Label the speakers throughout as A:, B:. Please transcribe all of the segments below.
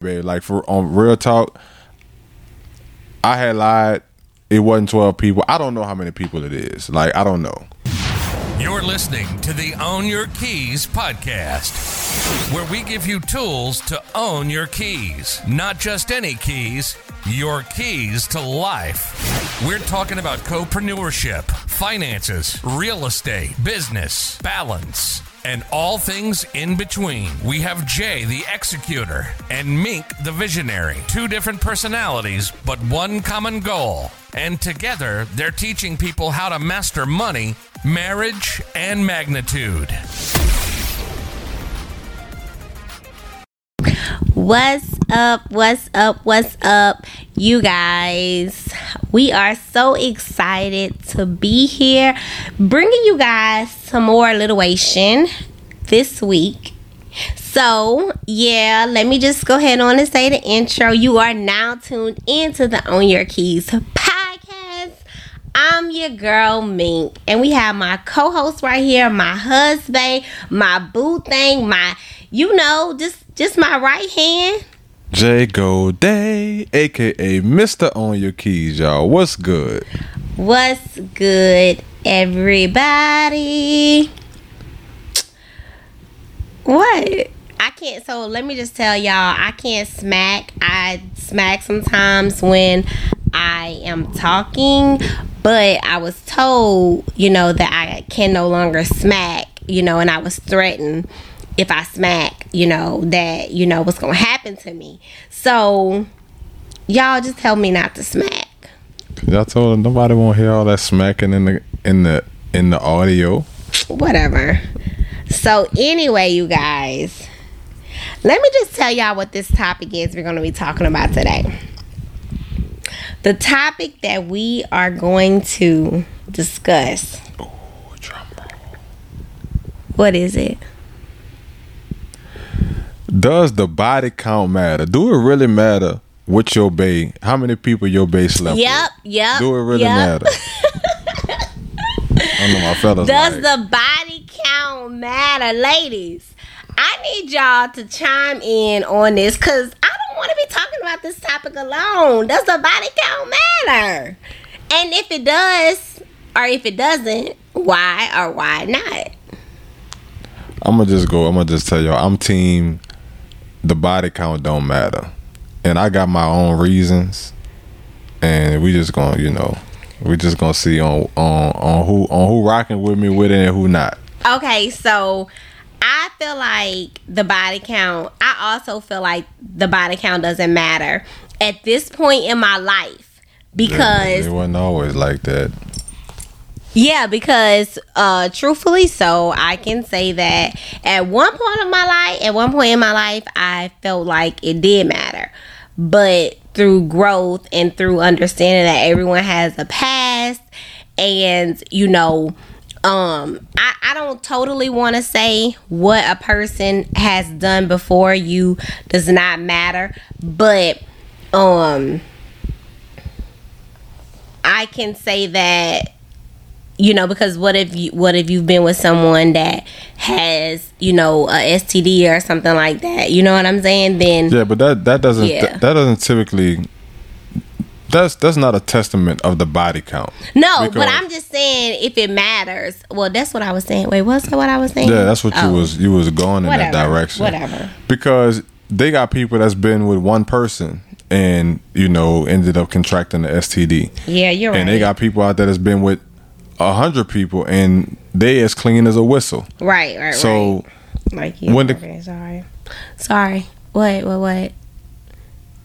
A: babe. Like for on real talk, I had lied. It wasn't twelve people. I don't know how many people it is. Like I don't know.
B: You're listening to the Own Your Keys podcast, where we give you tools to own your keys. Not just any keys, your keys to life. We're talking about copreneurship, finances, real estate, business, balance, and all things in between. We have Jay, the executor, and Mink, the visionary. Two different personalities, but one common goal. And together, they're teaching people how to master money, marriage, and magnitude.
C: What's up? What's up? What's up, you guys? We are so excited to be here, bringing you guys some more alliteration this week. So, yeah, let me just go ahead on and say the intro. You are now tuned into the Own Your Keys podcast. I'm your girl Mink, and we have my co-host right here, my husband, my boo thing, my you know, just just my right hand.
A: J Day, aka Mr. Own Your Keys, y'all. What's good?
C: What's good, everybody? What? I can't. So let me just tell y'all, I can't smack. I smack sometimes when I am talking, but I was told, you know, that I can no longer smack, you know, and I was threatened if I smack, you know, that, you know, what's going to happen to me. So, y'all just tell me not to smack.
A: Y'all told nobody won't hear all that smacking in the in the in the audio.
C: Whatever. So, anyway, you guys, let me just tell y'all what this topic is we're going to be talking about today. The topic that we are going to discuss.
A: Oh.
C: What is it?
A: Does the body count matter? Do it really matter what your bay? How many people your bay slept
C: Yep,
A: with?
C: yep.
A: Do it really
C: yep.
A: matter? I know my fellas.
C: Does
A: like,
C: the body count matter, ladies? I need y'all to chime in on this because I don't want to be talking about this topic alone. Does the body count matter? And if it does, or if it doesn't, why or why not?
A: I'm gonna just go. I'm gonna just tell y'all. I'm team. The body count don't matter, and I got my own reasons, and we just gonna, you know, we just gonna see on on on who on who rocking with me with it and who not.
C: Okay, so I feel like the body count, I also feel like the body count doesn't matter at this point in my life because
A: it wasn't always like that.
C: Yeah, because uh truthfully so I can say that at one point of my life, at one point in my life, I felt like it did matter. But through growth and through understanding that everyone has a past and you know um I, I don't totally want to say what a person has done before you does not matter but um I can say that you know because what if you what if you've been with someone that has you know a STD or something like that you know what I'm saying then
A: Yeah, but that that doesn't
C: Yeah.
A: that, that doesn't typically. That's that's not a testament of the body count.
C: no but I'm just saying if it matters well that's what I was saying wait what's that what I was saying
A: Yeah, that's what you
C: Oh,
A: was you was going in
C: whatever
A: that direction.
C: whatever
A: Because they got people that's been with one person and you know ended up contracting the STD,
C: yeah you're right
A: and they got people out there that's been with a hundred people and they as clean as a whistle.
C: right right
A: So
C: right like you
A: when the-
C: okay, sorry sorry what what what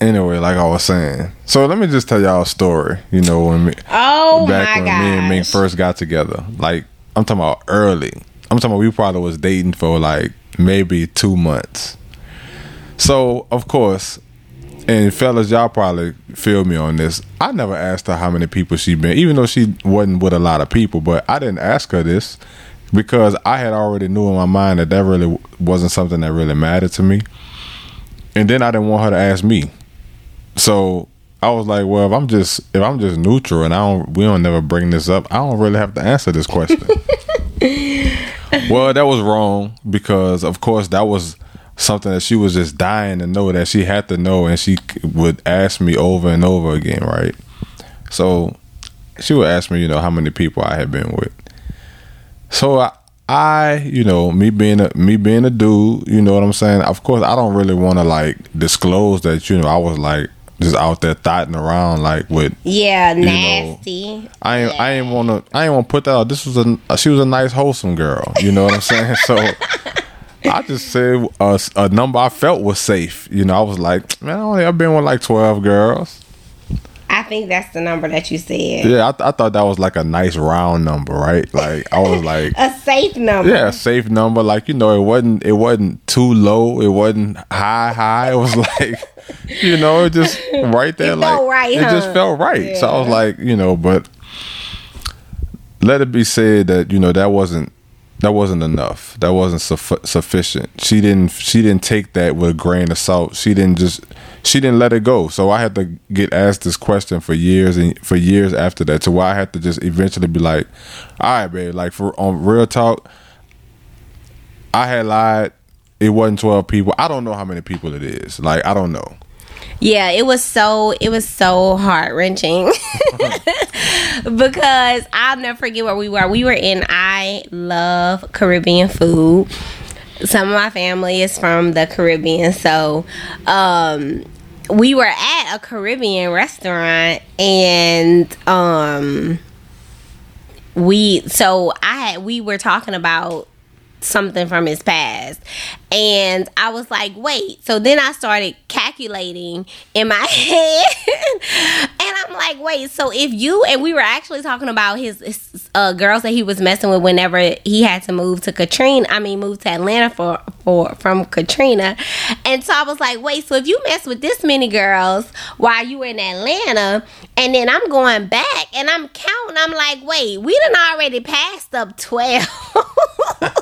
A: anyway, like I was saying, so let me just tell y'all a story. You know when me,
C: oh
A: back
C: my
A: when me and Ming first got together. Like I'm talking about early. I'm talking about we probably was dating for like maybe two months. So of course, and fellas, y'all probably feel me on this. I never asked her how many people she been, even though she wasn't with a lot of people. But I didn't ask her this because I had already knew in my mind that that really wasn't something that really mattered to me. And then I didn't want her to ask me. So I was like, well, if I'm just if I'm just neutral and I don't we don't never bring this up, I don't really have to answer this question. well, that was wrong because of course that was something that she was just dying to know that she had to know, and she would ask me over and over again, right? So she would ask me, you know, how many people I had been with. So I, I, you know, me being a me being a dude, you know what I'm saying. Of course, I don't really want to like disclose that, you know, I was like just out there thotting around like with
C: Yeah,
A: know,
C: nasty.
A: I ain't I ain't wanna I ain't wanna put that out. This was a she was a nice wholesome girl. You know what I'm saying? So I just said uh, a, a number I felt was safe. You know, I was like, man, I only, I've been with like twelve girls.
C: I think that's the number that you said.
A: Yeah, I, th- I thought that was like a nice round number, right? Like I was like,
C: A safe number.
A: yeah, a safe number. Like you know, it wasn't it wasn't too low. It wasn't high high. It was like, you know, it just right there.
C: It
A: like
C: right,
A: it just felt right. So I was like, you know, but let it be said that you know that wasn't that wasn't enough. That wasn't suffi- sufficient. She didn't she didn't take that with a grain of salt. She didn't just she didn't let it go. So I had to get asked this question for years and for years after that. Where I had to just eventually be like, all right, babe, like for on real talk, I had lied. It wasn't twelve people. I don't know how many people it is. Like I don't know.
C: Yeah, it was so it was so heart wrenching because I'll never forget where we were. We were in I love Caribbean food. Some of my family is from the Caribbean, so um, we were at a Caribbean restaurant and um, we so I had we were talking about something from his past. And I was like, wait. So then I started calculating in my head. and I'm like, wait, so if you and we were actually talking about his, his uh, girls that he was messing with whenever he had to move to Katrina, I mean move to Atlanta for for from Katrina. And so I was like, wait, so if you mess with this many girls while you were in Atlanta and then I'm going back and I'm counting, I'm like, wait, we done already passed up 12.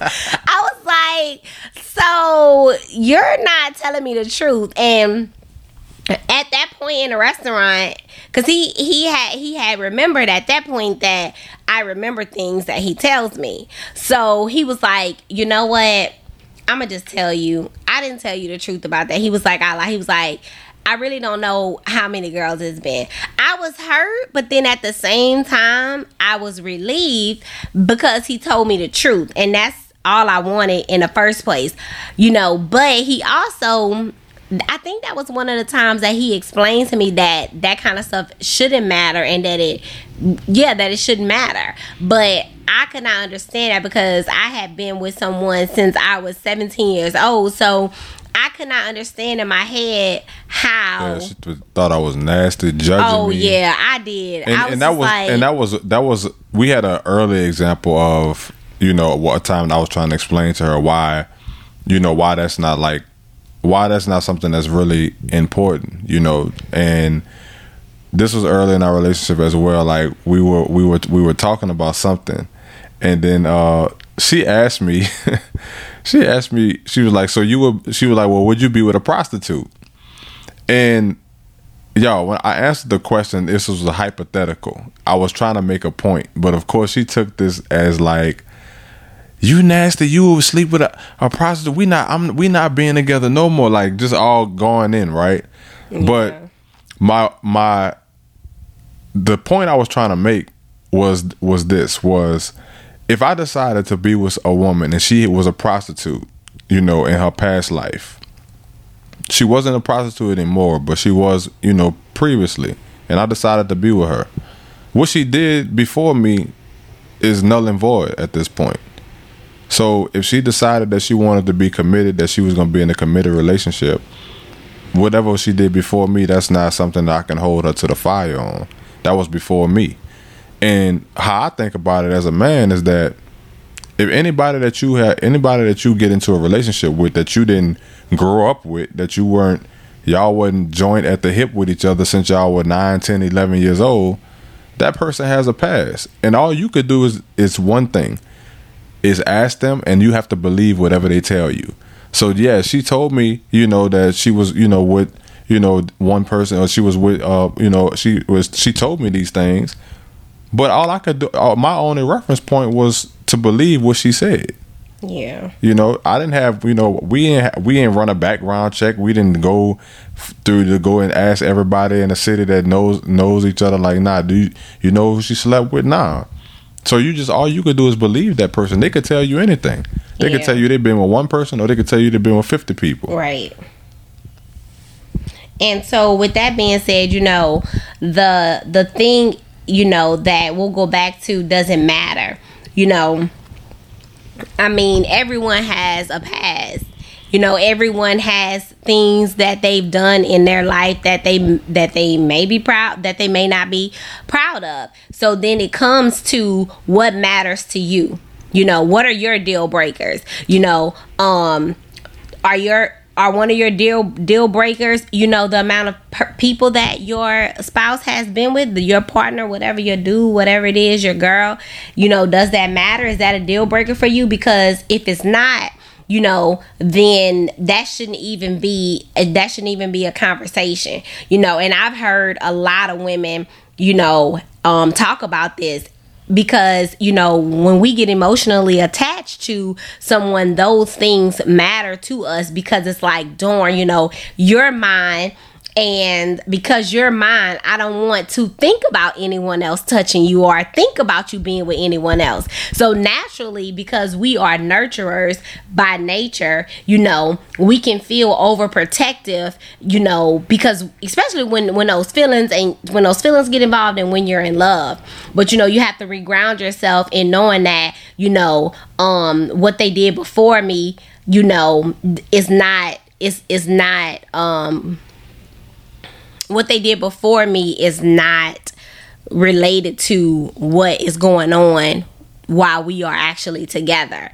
C: I was like, so you're not telling me the truth. And at that point in the restaurant, because he he had he had remembered at that point that I remember things that he tells me. So he was like, you know what? I'm gonna just tell you. I didn't tell you the truth about that. He was like, I he was like. I really don't know how many girls it's been. I was hurt, but then at the same time, I was relieved because he told me the truth. And that's all I wanted in the first place. You know, but he also I think that was one of the times that he explained to me that that kind of stuff shouldn't matter and that it yeah, that it shouldn't matter. But I could not understand that because I had been with someone since I was 17 years old. So I could not understand in my head how
A: Yeah, she thought I was nasty, judging
C: Oh
A: me.
C: yeah, I did.
A: and,
C: I was
A: and that was
C: like,
A: and that was that was we had an early example of you know what a time I was trying to explain to her why you know why that's not like why that's not something that's really important you know? And this was early in our relationship as well like we were we were we were talking about something. And then uh she asked me she asked me she was like so you would she was like well would you be with a prostitute? And Yo, when I answered the question, this was a hypothetical. I was trying to make a point, but of course she took this as like, "You nasty, you will sleep with a, a prostitute. We not, I'm, we not being together no more." Like just all going in, right? But my my, the point I was trying to make was was this was, if I decided to be with a woman and she was a prostitute, you know, in her past life, she wasn't a prostitute anymore, but she was, you know, previously. And I decided to be with her. What she did before me is null and void at this point. So if she decided that she wanted to be committed, that she was going to be in a committed relationship, whatever she did before me, that's not something that I can hold her to the fire on. That was before me. And how I think about it as a man is that if anybody that you have anybody that you get into a relationship with that you didn't grow up with that you weren't y'all wasn't joined at the hip with each other since y'all were 9 10 11 years old that person has a past and all you could do is is one thing is ask them and you have to believe whatever they tell you so yeah she told me you know that she was you know with you know one person or she was with uh you know she was she told me these things but all I could do, uh, my only reference point was to believe what she said.
C: Yeah.
A: You know, I didn't have. You know, we didn't. We didn't run a background check. We didn't go f- through to go and ask everybody in the city that knows knows each other. Like, nah, do you, you know who she slept with? Nah. So you just all you could do is believe that person. They could tell you anything. They could tell you they've been with one person, or they could tell you they've been with fifty people.
C: Right. And so with that being said, you know, the the thing, you know, that we'll go back to doesn't matter. You know, I mean, everyone has a past. You know, everyone has things that they've done in their life that they that they may be proud that they may not be proud of. So then it comes to what matters to you. You know, what are your deal breakers? You know, um are your are one of your deal deal breakers you know the amount of per- people that your spouse has been with your partner whatever your dude whatever it is your girl you know does that matter is that a deal breaker for you because if it's not you know then that shouldn't even be that shouldn't even be a conversation you know? And i've heard a lot of women you know um talk about this because you know when we get emotionally attached to someone those things matter to us because it's like darn you know you're mine and because you're mine i don't want to think about anyone else touching you or think about you being with anyone else. So naturally because we are nurturers by nature you know we can feel overprotective you know because especially when when those feelings and when those feelings get involved and when you're in love. But you know you have to reground yourself in knowing that you know um what they did before me you know is not is is not um what they did before me is not related to what is going on while we are actually together.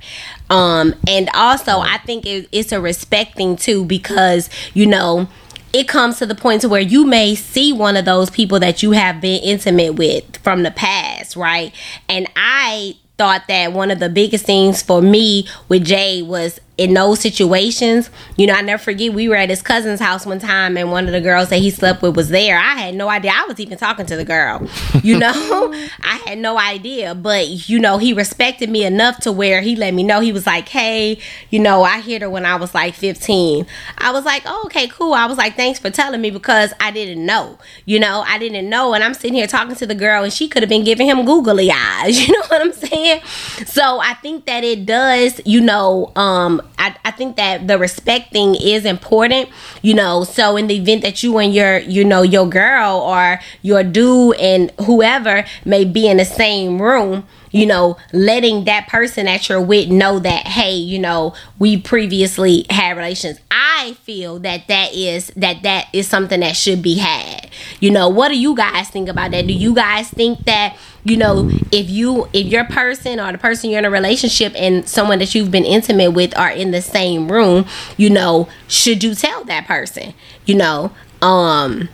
C: Um and also i think it, it's a respecting too because you know it comes to the point to where you may see one of those people that you have been intimate with from the past right? And i thought that one of the biggest things for me with jay was in those situations, you know, I never forget we were at his cousin's house one time and one of the girls that he slept with was there. I had no idea. I was even talking to the girl. You know, I had no idea. But, you know, he respected me enough to where he let me know. He was like, hey, you know, I hit her when I was like 15. I was like, oh, okay, cool. I was like, thanks for telling me because I didn't know. You know, I didn't know. And I'm sitting here talking to the girl and she could have been giving him googly eyes. You know what I'm saying? So I think that it does, you know, um, I, I think that the respect thing is important, you know. So in the event that you and your, you know, your girl or your dude and whoever may be in the same room, you know, letting that person that you're with know that, hey, you know, we previously had relations. I feel that that is that that is something that should be had. You know, what do you guys think about that? Do you guys think that you know if you if your person or the person you're in a relationship and someone that you've been intimate with are in the same room, you know, should you tell that person? You know, um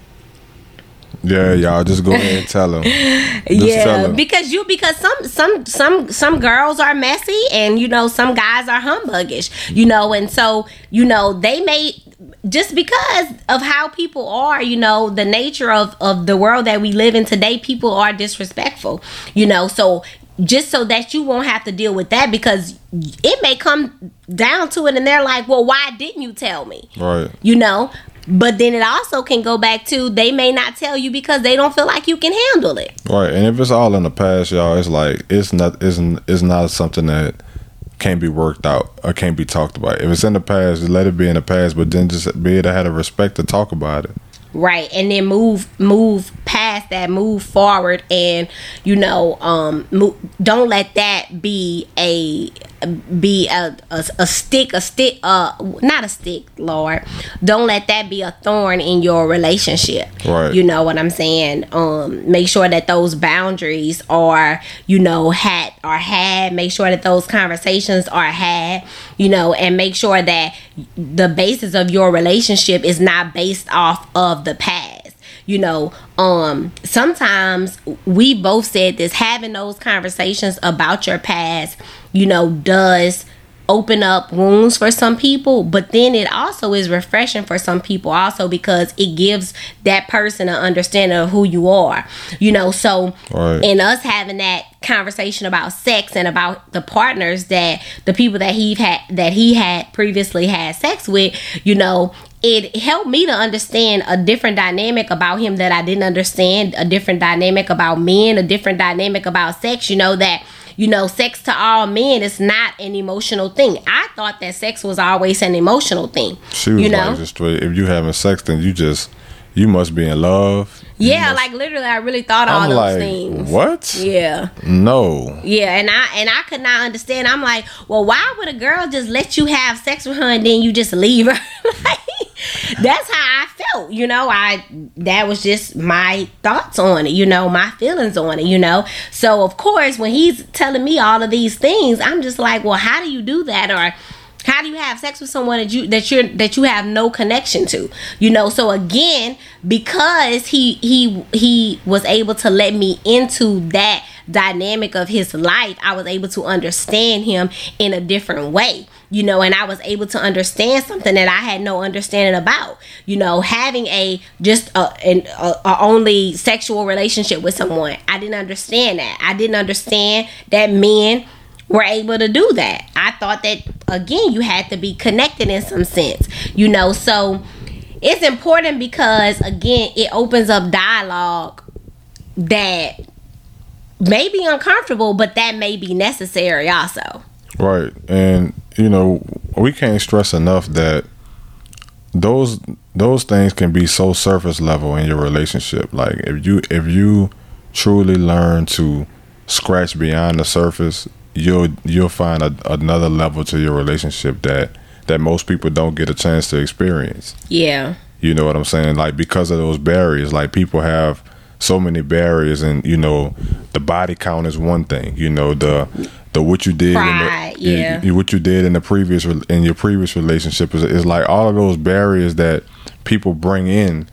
A: Yeah, y'all just go ahead and tell them. Just
C: yeah
A: tell 'em.
C: because you because some some some some girls are messy and you know some guys are humbuggish you know and so you know they may just because of how people are you know the nature of of the world that we live in today people are disrespectful you know? So just so that you won't have to deal with that because it may come down to it and they're like well why didn't you tell me?
A: Right.
C: you know? But then it also can go back to they may not tell you because they don't feel like you can handle it.
A: Right, and if it's all in the past, y'all, it's like it's not isn't it's not something that can't be worked out or can't be talked about. If it's in the past, let it be in the past, but then just be able to have the respect to talk about it.
C: right and then move move past that move forward and you know um move, don't let that be a be a, a, a stick a stick uh not a stick lord. Don't let that be a thorn in your relationship.
A: Right.
C: you know what i'm saying? Um make sure that those boundaries are you know had are had. Make sure that those conversations are had you know and make sure that the basis of your relationship is not based off of the past you know um sometimes we both said this having those conversations about your past you know does open up wounds for some people but then it also is refreshing for some people also because it gives that person an understanding of who you are you know so
A: Right.
C: in us having that conversation about sex and about the partners that the people that he had that he had previously had sex with you know it helped me to understand a different dynamic about him that I didn't understand, a different dynamic about men, a different dynamic about sex, you know, that you know, sex to all men is not an emotional thing. I thought that sex was always an emotional thing.
A: She was
C: you know?
A: like, just straight. If you having sex, then you just you must be in love.
C: Yeah,
A: must-
C: like literally I really thought all
A: I'm
C: those
A: like,
C: things.
A: what?
C: Yeah.
A: No.
C: Yeah, and I and I could not understand. I'm like, well, why would a girl just let you have sex with her and then you just leave her? like, that's how I felt. You know, I that was just my thoughts on it. You know, my feelings on it. You know, so of course when he's telling me all of these things, I'm just like, well, how do you do that or? How do you have sex with someone that you that you're that you have no connection to? You know, so again, because he he he was able to let me into that dynamic of his life, I was able to understand him in a different way. You know, and I was able to understand something that I had no understanding about. You know, having a just a, an a, a only sexual relationship with someone, I didn't understand that. I didn't understand that men were able to do that. I thought that again you had to be connected in some sense. You know, so it's important because again it opens up dialogue that may be uncomfortable, but that may be necessary also.
A: Right. And you know, we can't stress enough that those those things can be so surface level in your relationship. Like if you if you truly learn to scratch beyond the surface, you'll you'll find a, another level to your relationship that that most people don't get a chance to experience.
C: Yeah.
A: You know what I'm saying? Like because of those barriers, like people have so many barriers, and you know, the body count is one thing. You know the the what you did,
C: Pride,
A: in the,
C: yeah.
A: you- what you did in the previous in your previous relationship is, is like all of those barriers that people bring in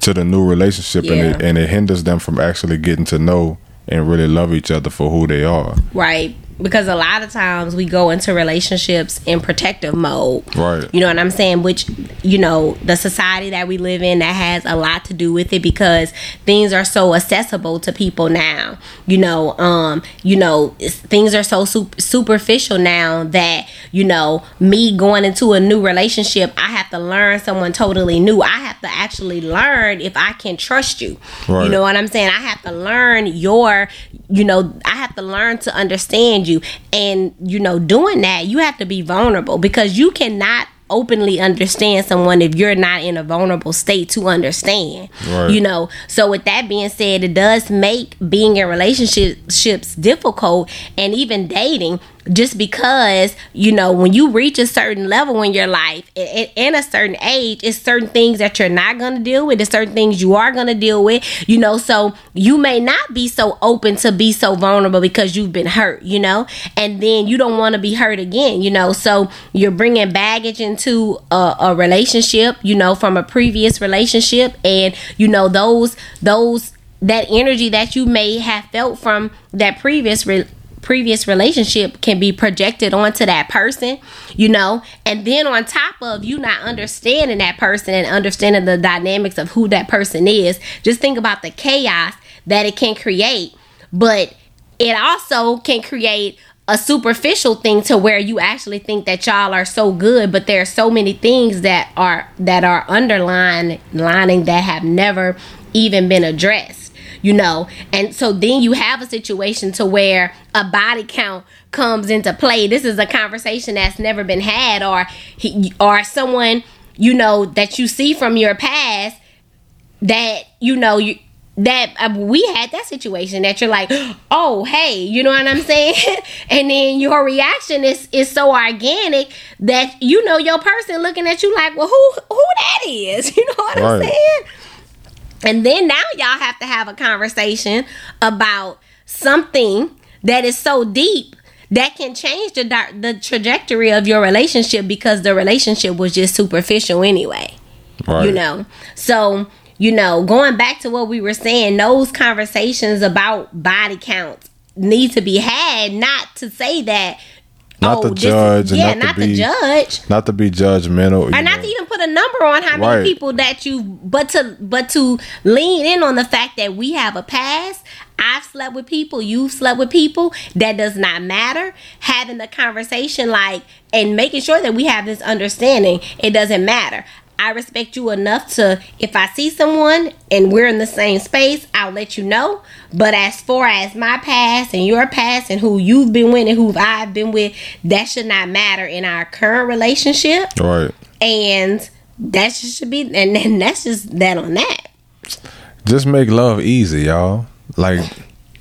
A: to the new relationship, and it and it hinders them from actually getting to know and really love each other for who they are.
C: Right. Because a lot of times we go into relationships in protective mode.
A: Right.
C: You know what I'm saying? Which, you know, the society that we live in that has a lot to do with it because things are so accessible to people now. You know, um, you know, things are so sup- superficial now that, you know, me going into a new relationship, I have to learn someone totally new. I have to actually learn if I can trust you.
A: Right.
C: You know what I'm saying? I have to learn your, you know, I have to learn to understand you. And, you know, doing that, you have to be vulnerable because you cannot openly understand someone if you're not in a vulnerable state to understand.
A: Right.
C: You know, so with that being said, it does make being in relationships difficult and even dating just because you know when you reach a certain level in your life and in a certain age it's certain things that you're not going to deal with. It's certain things you are going to deal with you know. So you may not be so open to be so vulnerable because you've been hurt you know? And then you don't want to be hurt again you know? So you're bringing baggage into a, a relationship you know from a previous relationship. And you know those those that energy that you may have felt from that previous re- previous relationship can be projected onto that person, you know, and then on top of you not understanding that person and understanding the dynamics of who that person is, just think about the chaos that it can create. But it also can create a superficial thing to where you actually think that y'all are so good but there are so many things that are that are underlying lining that have never even been addressed you know? And so then you have a situation to where a body count comes into play. This is a conversation that's never been had or he, or someone you know that you see from your past that you know you that uh, we had that situation that you're like oh hey you know what i'm saying? And then your reaction is is so organic that you know your person looking at you like well who who that is? You know what i'm saying and then now y'all have to have a conversation about something that is so deep that can change the the trajectory of your relationship because the relationship was just superficial anyway
A: Right.
C: you know so you know going back to what we were saying those conversations about body counts need to be had not to say that
A: Not oh, to
C: this-
A: judge and
C: Oh, yeah,
A: not to
C: not
A: be-
C: to judge.
A: Not to be judgmental.
C: or not to even put a number on how many people that you but to but to lean in on the fact that we have a past. I've slept with people you've slept with people. That does not matter. Having the conversation like and making sure that we have this understanding it doesn't matter I respect you enough to if I see someone and we're in the same space, I'll let you know. But as far as my past and your past and who you've been with and who I've been with, that should not matter in our current relationship
A: Right.
C: and that just should be and then that's just that on that
A: Just make love easy, y'all. Like,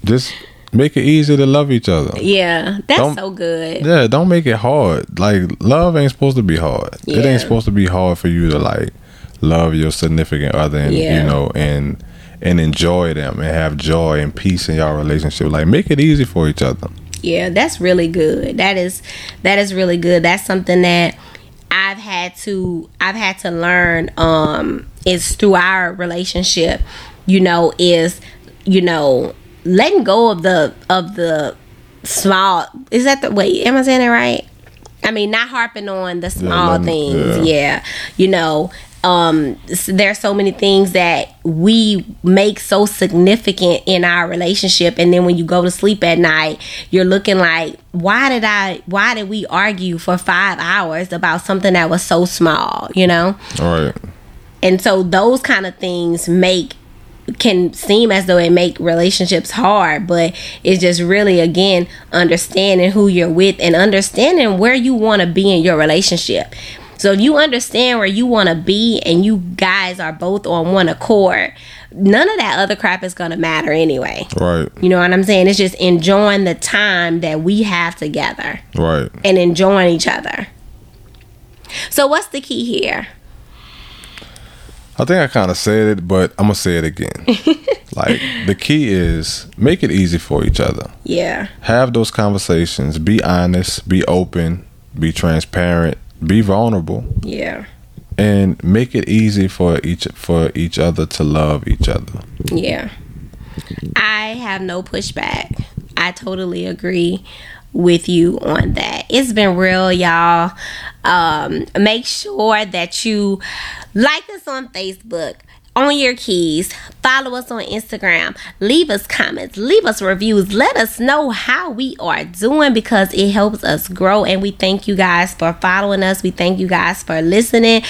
A: just make it easy to love each other.
C: yeah that's
A: Don't-
C: so good
A: Yeah, don't make it hard. Like, love ain't supposed to be hard. It ain't supposed to be hard for you to like love your significant other and
C: Yeah.
A: you know and and enjoy them and have joy and peace in your relationship. Like, make it easy for each other.
C: yeah that's really good that is that is really good that's something that i've had to i've had to learn um is through our relationship you know is you know letting go of the of the small is that the wait am i saying it right i mean not harping on the small
A: letting-
C: things
A: yeah.
C: yeah you know um there's so many things that we make so significant in our relationship and then when you go to sleep at night you're looking like why did i why did we argue for five hours about something that was so small you know
A: All right.
C: and so those kind of things make can seem as though it make relationships hard but it's just really again understanding who you're with and understanding where you want to be in your relationship. So if you understand where you want to be and you guys are both on one accord none of that other crap is going to matter anyway.
A: Right.
C: you know what i'm saying? It's just enjoying the time that we have together.
A: Right.
C: and enjoying each other. So what's the key here
A: I think I kind of said it, but I'm gonna say it again. like the key is make it easy for each other.
C: yeah
A: Have those conversations. Be honest. Be open. Be transparent. Be vulnerable,
C: yeah
A: and make it easy for each for each other to love each other.
C: Yeah. I have no pushback. I totally agree with you on that. It's been real, y'all. Um, make sure that you like us on Facebook. Own your keys, follow us on Instagram, leave us comments, leave us reviews, let us know how we are doing because it helps us grow. And we thank you guys for following us. We thank you guys for listening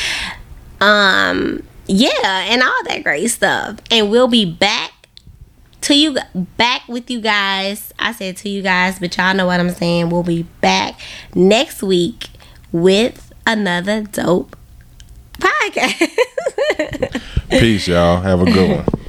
C: um yeah and all that great stuff and we'll be back to you back with you guys i said to you guys but y'all know what i'm saying we'll be back next week with another dope podcast
A: Peace, y'all. Have a good one.